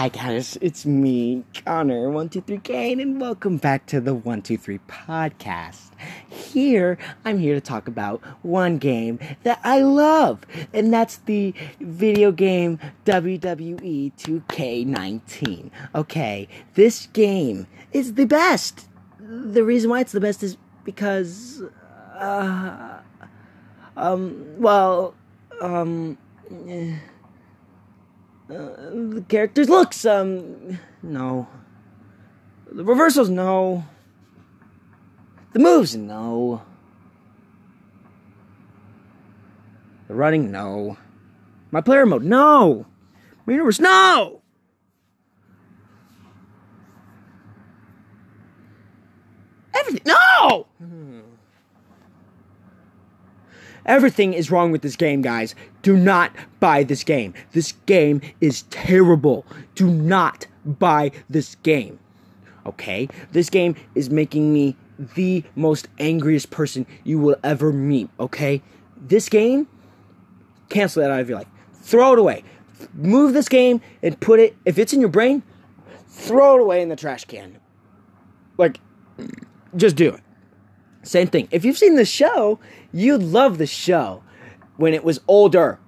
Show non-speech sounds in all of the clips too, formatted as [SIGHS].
Hi guys, it's me, Connor123Kane, and welcome back to the 123 podcast. Here, I'm here to talk about one game that I love, and that's the video game WWE 2K19. Okay, this game is the best. The reason why it's the best is because, uh, um, well, um, eh, uh, the characters looks um no. The reversals no. The moves no. The running no. My player mode no. My universe no. Everything no Everything is wrong with this game, guys. Do not buy this game. This game is terrible. Do not buy this game. Okay? This game is making me the most angriest person you will ever meet. Okay? This game, cancel that out of your life. Throw it away. Move this game and put it, if it's in your brain, throw it away in the trash can. Like, just do it. Same thing. If you've seen the show, you'd love the show when it was older.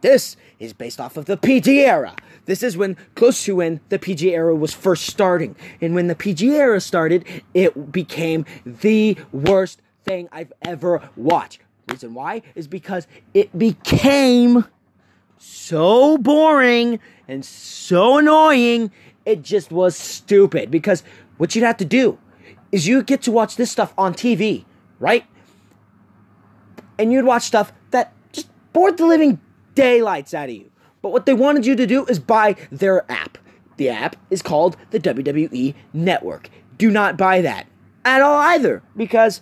This is based off of the PG era. This is when close to when the PG era was first starting. And when the PG era started, it became the worst thing I've ever watched. Reason why is because it became so boring and so annoying. It just was stupid because what you'd have to do is you get to watch this stuff on TV, right? And you'd watch stuff that just bored the living daylights out of you. But what they wanted you to do is buy their app. The app is called the WWE Network. Do not buy that at all either because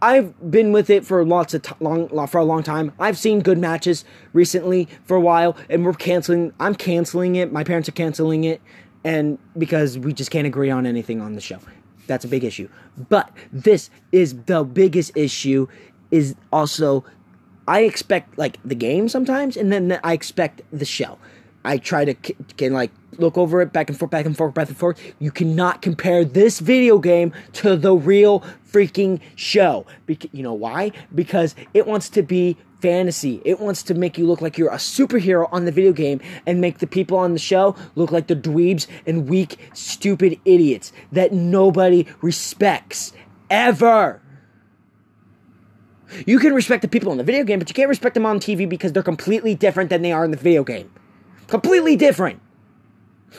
I've been with it for lots of t- long for a long time. I've seen good matches recently for a while, and we're canceling. I'm canceling it. My parents are canceling it, and because we just can't agree on anything on the show. That's a big issue. But this is the biggest issue is also I expect like the game sometimes and then I expect the show. I try to can like look over it back and forth, back and forth, back and forth. You cannot compare this video game to the real freaking show. Because you know why? Because it wants to be fantasy. It wants to make you look like you're a superhero on the video game and make the people on the show look like the dweebs and weak, stupid idiots that nobody respects ever. You can respect the people in the video game, but you can't respect them on TV because they're completely different than they are in the video game. Completely different.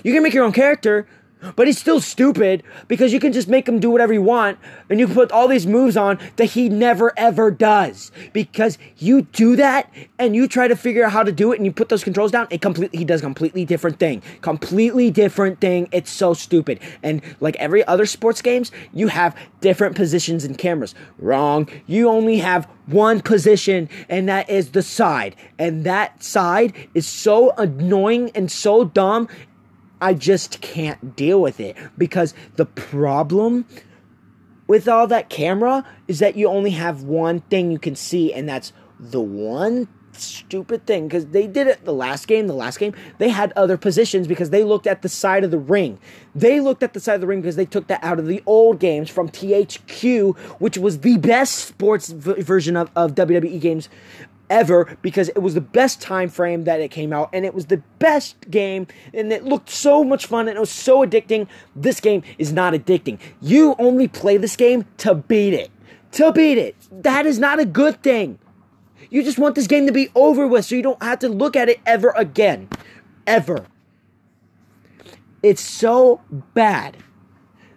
You can make your own character, but he's still stupid because you can just make him do whatever you want and you can put all these moves on that he never ever does. Because you do that and you try to figure out how to do it and you put those controls down, it completely he does completely different thing. Completely different thing. It's so stupid. And like every other sports games, you have different positions and cameras. Wrong. You only have one position and that is the side. And that side is so annoying and so dumb I just can't deal with it because the problem with all that camera is that you only have one thing you can see, and that's the one stupid thing because they did it the last game. The last game, they had other positions because they looked at the side of the ring. They looked at the side of the ring because they took that out of the old games from THQ, which was the best sports v- version of, of WWE games ever because it was the best time frame that it came out and it was the best game and it looked so much fun and it was so addicting. This game is not addicting. You only play this game to beat it. To beat it. That is not a good thing. You just want this game to be over with so you don't have to look at it ever again. Ever. It's so bad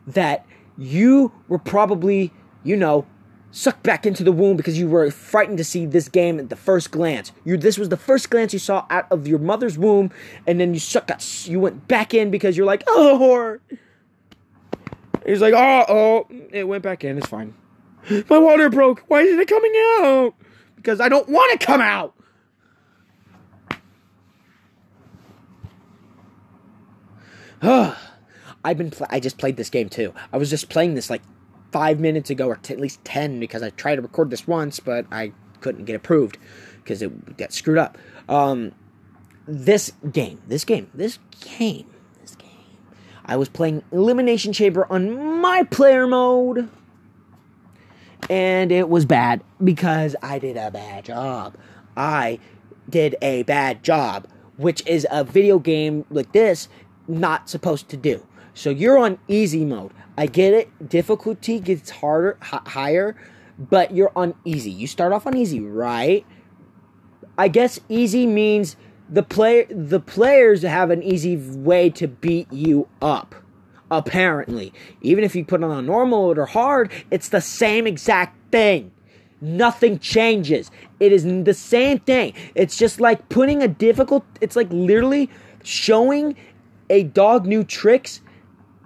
that you were probably, you know, sucked back into the womb because you were frightened to see this game at the first glance. You this was the first glance you saw out of your mother's womb, and then you suck got you went back in because you're like, oh horror. He's like, oh oh, it went back in. It's fine. My water broke. Why isn't it coming out? Because I don't want to come out. [SIGHS] I've been. Pl- I just played this game too. I was just playing this like five minutes ago, or t- at least 10, because I tried to record this once, but I couldn't get approved because it got screwed up. Um, this game, this game, this game, this game. I was playing Elimination Chamber on my player mode. And it was bad because I did a bad job. I did a bad job, which is a video game like this not supposed to do. So you're on easy mode. I get it. Difficulty gets harder, h- higher, but you're on easy. You start off on easy, right? I guess easy means the play the players have an easy way to beat you up. Apparently, even if you put it on normal or hard, it's the same exact thing. Nothing changes. It is the same thing. It's just like putting a difficult. It's like literally showing a dog new tricks,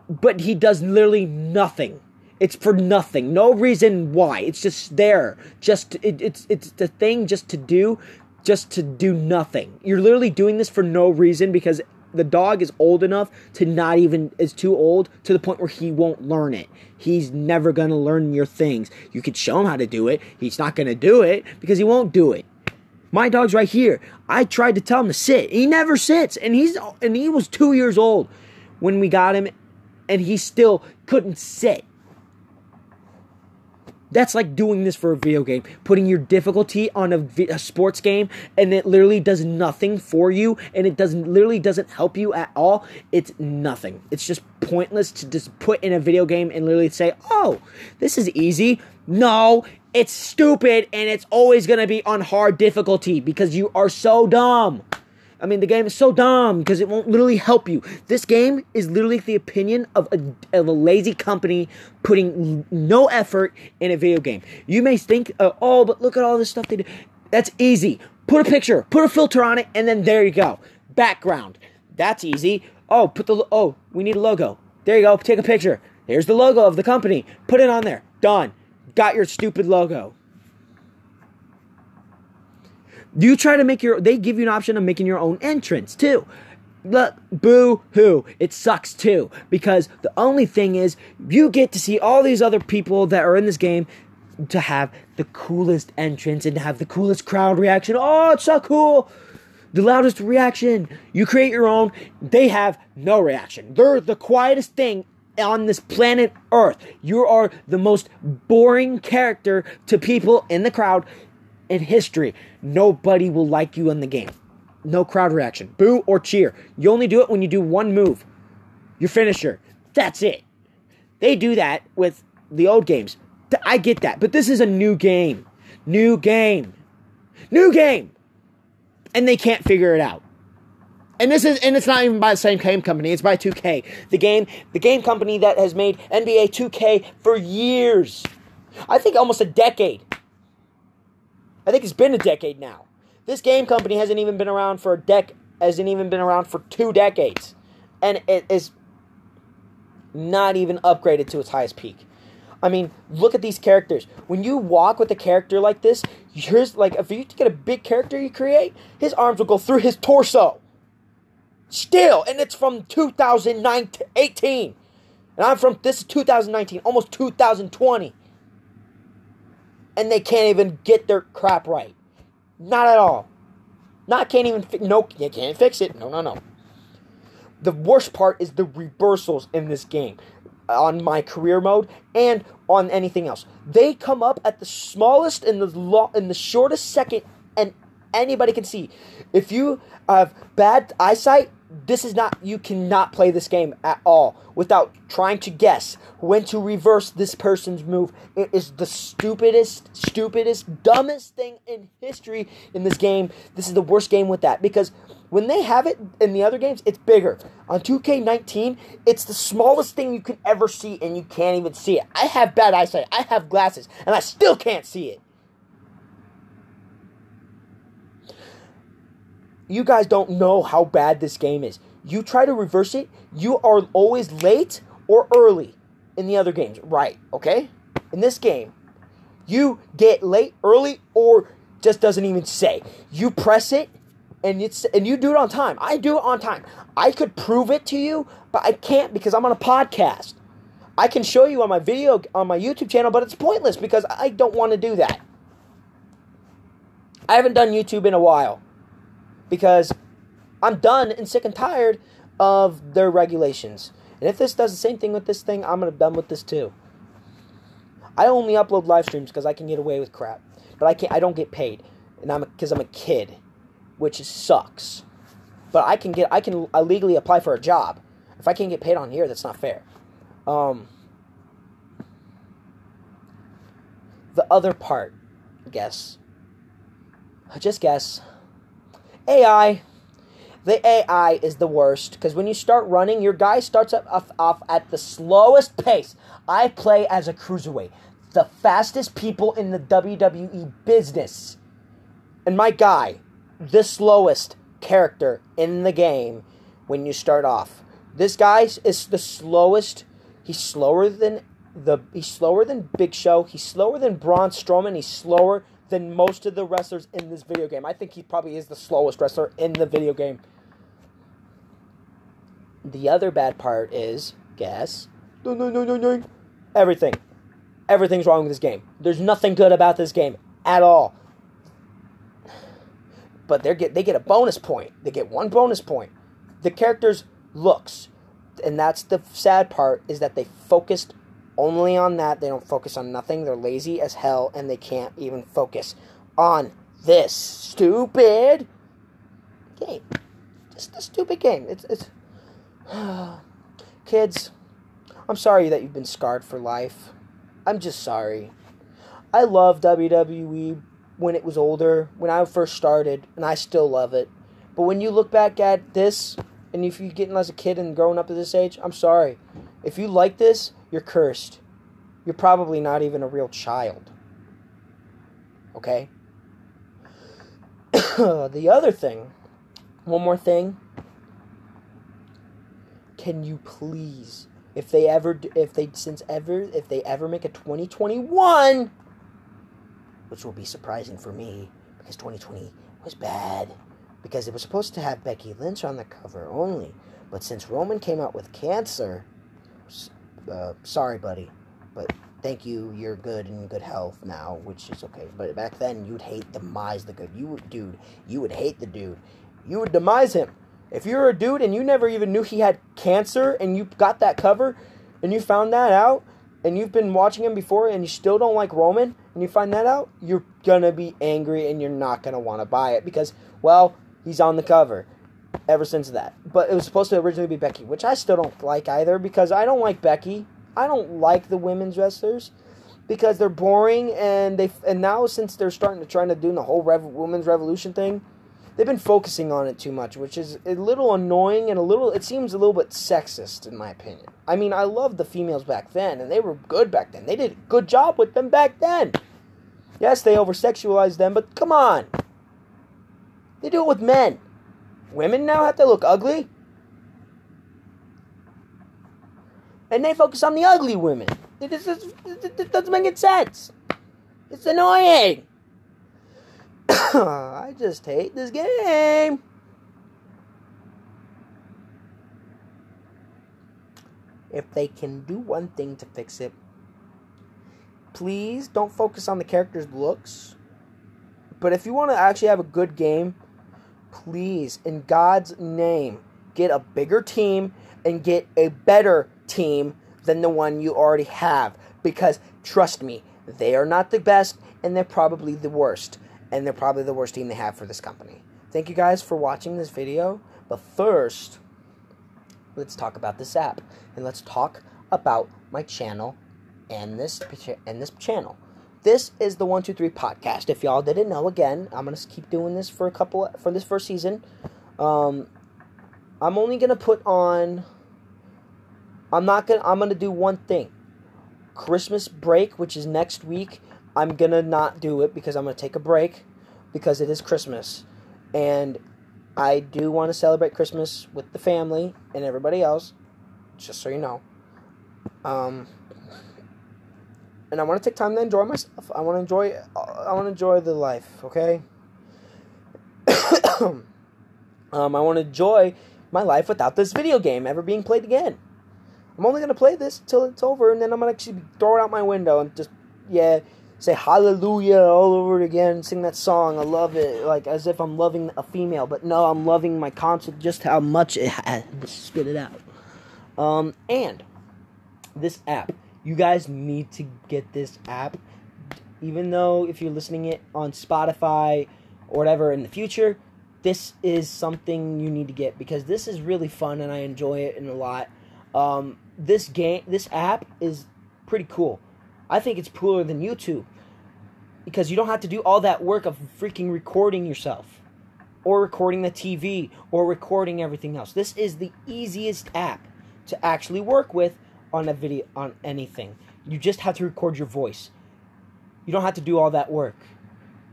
but he does literally nothing. It's for nothing. No reason why. It's just there. Just it, it's it's the thing just to do just to do nothing. You're literally doing this for no reason because the dog is old enough to not even is too old to the point where he won't learn it. He's never going to learn your things. You could show him how to do it. He's not going to do it because he won't do it. My dog's right here. I tried to tell him to sit. He never sits and he's and he was 2 years old when we got him and he still couldn't sit. That's like doing this for a video game, putting your difficulty on a, vi- a, sports game, and it literally does nothing for you, and it doesn't literally doesn't help you at all. It's nothing. It's just pointless to just put in a video game and literally say, "Oh, this is easy." No, it's stupid, and it's always gonna be on hard difficulty because you are so dumb. I mean, the game is so dumb because it won't literally help you. This game is literally the opinion of a, of a lazy company putting no effort in a video game. You may think, uh, oh, but look at all this stuff they do. That's easy. Put a picture, put a filter on it, and then there you go. Background. That's easy. Oh, put the oh, we need a logo. There you go. Take a picture. Here's the logo of the company. Put it on there. Done. Got your stupid logo. Do you try to make your. They give you an option of making your own entrance too. Look, boo hoo. It sucks too. Because the only thing is, you get to see all these other people that are in this game to have the coolest entrance and to have the coolest crowd reaction. Oh, it's so cool. The loudest reaction. You create your own. They have no reaction. They're the quietest thing on this planet Earth. You are the most boring character to people in the crowd in history. Nobody will like you in the game. No crowd reaction. Boo or cheer. You only do it when you do one move. Your finisher. That's it. They do that with the old games. I get that. But this is a new game. New game. New game. And they can't figure it out. And this is and it's not even by the same game company, it's by 2K. The game the game company that has made NBA 2K for years. I think almost a decade. It's been a decade now. This game company hasn't even been around for a dec hasn't even been around for two decades. And it is not even upgraded to its highest peak. I mean, look at these characters. When you walk with a character like this, here's like if you get a big character you create, his arms will go through his torso. Still, and it's from 2018. And I'm from this is 2019, almost 2020 and they can't even get their crap right. Not at all. Not can't even fi- no you can't fix it. No, no, no. The worst part is the reversals in this game on my career mode and on anything else. They come up at the smallest and the lo- in the shortest second and anybody can see. If you have bad eyesight, this is not you cannot play this game at all without trying to guess when to reverse this person's move. It is the stupidest stupidest dumbest thing in history in this game. This is the worst game with that because when they have it in the other games it's bigger. On 2k19 it's the smallest thing you can ever see and you can't even see it. I have bad eyesight. I have glasses and i still can't see it you guys don't know how bad this game is. You try to reverse it, you are always late or early in the other games. Right, okay? In this game, you get late, early, or just doesn't even say. You press it and it's and you do it on time. I do it on time. I could prove it to you, but I can't because I'm on a podcast. I can show you on my video on my YouTube channel, but it's pointless because I don't want to do that. I haven't done YouTube in a while because I'm done and sick and tired of their regulations. And if this does the same thing with this thing, I'm gonna be done with this too. I only upload live streams because I can get away with crap, but I can't. I don't get paid, and I'm because I'm a kid, which sucks. But I can get. I can legally apply for a job. If I can't get paid on here, that's not fair. Um, the other part, I guess. I just guess. AI. The AI is the worst because when you start running, your guy starts off, off at the slowest pace. I play as a cruiserweight, the fastest people in the WWE business. And my guy, the slowest character in the game when you start off. This guy is the slowest. He's slower than the he's slower than Big Show. He's slower than Braun Strowman. He's slower than most of the wrestlers in this video game. I think he probably is the slowest wrestler in the video game. The other bad part is, guess, no, no, no, no, no, everything. Everything's wrong with this game. There's nothing good about this game at all. But they get they get a bonus point. They get one bonus point. The characters looks, and that's the sad part is that they focused only on that. They don't focus on nothing. They're lazy as hell, and they can't even focus on this stupid game. Just a stupid game. It's it's [SIGHS] kids. I'm sorry that you've been scarred for life. I'm just sorry. I love WWE when it was older, when I first started, and I still love it. But when you look back at this, and if you're getting as a kid and growing up at this age, I'm sorry. If you like this, you're cursed. You're probably not even a real child. Okay? [COUGHS] the other thing, one more thing. Can you please, if they ever, if they, since ever, if they ever make a 2021, which will be surprising for me because 2020 was bad because it was supposed to have Becky Lynch on the cover only. But since Roman came out with cancer, uh, sorry, buddy, but thank you. You're good and good health now, which is okay. But back then, you'd hate demise the good. You would, dude. You would hate the dude. You would demise him. If you're a dude and you never even knew he had cancer and you got that cover and you found that out and you've been watching him before and you still don't like Roman and you find that out, you're gonna be angry and you're not gonna want to buy it because, well, he's on the cover ever since that. But it was supposed to originally be Becky, which I still don't like either because I don't like Becky. I don't like the women's wrestlers because they're boring and they and now since they're starting to trying to do the whole rev, women's revolution thing, they've been focusing on it too much, which is a little annoying and a little it seems a little bit sexist in my opinion. I mean, I loved the females back then and they were good back then. They did a good job with them back then. Yes, they over sexualized them, but come on. They do it with men. Women now have to look ugly. And they focus on the ugly women. It doesn't make any sense. It's annoying. [COUGHS] I just hate this game. If they can do one thing to fix it, please don't focus on the character's looks. But if you want to actually have a good game, please, in God's name, get a bigger team and get a better team than the one you already have. Because trust me, they are not the best and they're probably the worst. And they're probably the worst team they have for this company. Thank you guys for watching this video. But first, let's talk about this app. And let's talk about my channel and this and this channel. This is the one two three podcast. If y'all didn't know, again, I'm gonna keep doing this for a couple for this first season. Um, I'm only gonna put on. I'm not gonna. I'm gonna do one thing. Christmas break, which is next week. I'm gonna not do it because I'm gonna take a break because it is Christmas, and I do want to celebrate Christmas with the family and everybody else. Just so you know. Um, and I want to take time to enjoy myself. I want to enjoy. I want to enjoy the life. Okay. [COUGHS] um, I want to enjoy my life without this video game ever being played again. I'm only gonna play this till it's over, and then I'm gonna actually throw it out my window and just yeah, say hallelujah all over again, sing that song. I love it, like as if I'm loving a female, but no, I'm loving my concert just how much it has. Spit it out. Um, and this app, you guys need to get this app. Even though if you're listening it on Spotify or whatever in the future, this is something you need to get because this is really fun and I enjoy it in a lot. Um, this game, this app is pretty cool. I think it's cooler than YouTube because you don't have to do all that work of freaking recording yourself or recording the TV or recording everything else. This is the easiest app to actually work with on a video on anything. You just have to record your voice. You don't have to do all that work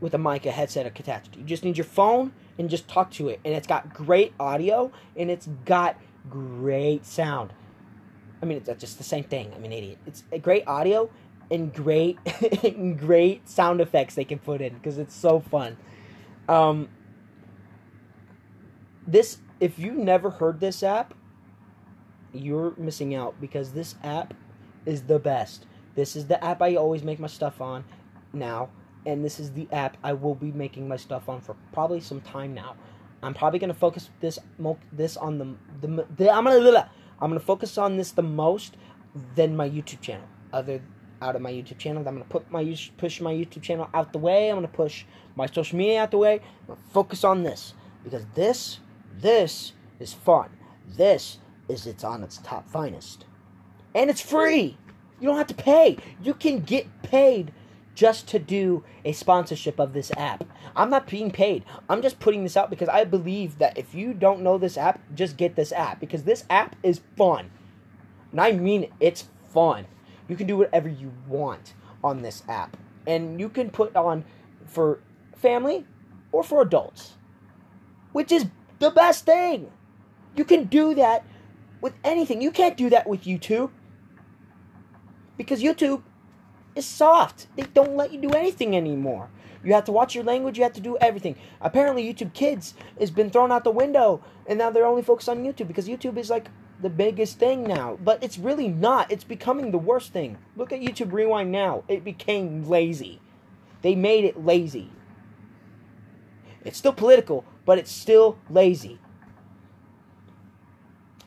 with a mic, a headset, a attached. You just need your phone and just talk to it. And it's got great audio and it's got great sound. I mean, it's just the same thing. I'm an idiot. It's great audio and great, [LAUGHS] great sound effects they can put in because it's so fun. Um, this, if you never heard this app, you're missing out because this app is the best. This is the app I always make my stuff on now, and this is the app I will be making my stuff on for probably some time now. I'm probably gonna focus this this on the the, the I'm gonna I'm gonna focus on this the most than my YouTube channel. Other out of my YouTube channel, I'm gonna put my push my YouTube channel out the way. I'm gonna push my social media out the way. I'm gonna focus on this because this this is fun. This is it's on its top finest, and it's free. You don't have to pay. You can get paid just to do a sponsorship of this app. I'm not being paid. I'm just putting this out because I believe that if you don't know this app, just get this app because this app is fun. And I mean it's fun. You can do whatever you want on this app. And you can put on for family or for adults, which is the best thing. You can do that with anything. You can't do that with YouTube because YouTube is soft. They don't let you do anything anymore. You have to watch your language, you have to do everything. Apparently, YouTube Kids has been thrown out the window, and now they're only focused on YouTube because YouTube is like the biggest thing now. But it's really not. It's becoming the worst thing. Look at YouTube Rewind now. It became lazy. They made it lazy. It's still political, but it's still lazy.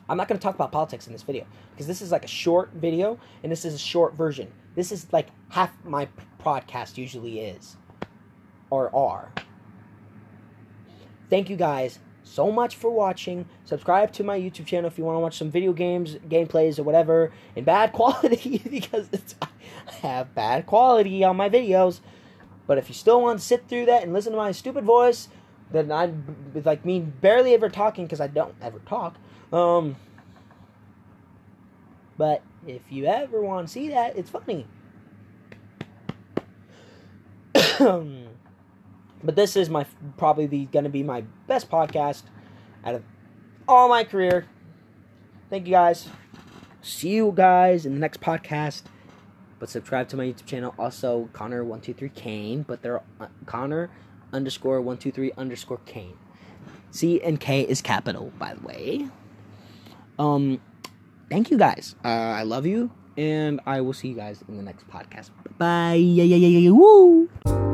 I'm not going to talk about politics in this video because this is like a short video and this is a short version. This is like half my podcast usually is or are. Thank you guys so much for watching. Subscribe to my YouTube channel if you want to watch some video games, gameplays, or whatever in bad [LAUGHS] quality because I have bad quality on my videos. But if you still want to sit through that and listen to my stupid voice, then I like me barely ever talking because I don't ever talk. Um, but if you ever want to see that, it's funny. [COUGHS] but this is my probably gonna be my best podcast out of all my career. Thank you guys. See you guys in the next podcast. But subscribe to my YouTube channel. Also, Connor one two three Kane. But they're uh, Connor underscore one two three underscore Kane. C and K is capital, by the way. Um, thank you guys. Uh, I love you, and I will see you guys in the next podcast. Bye. Woo.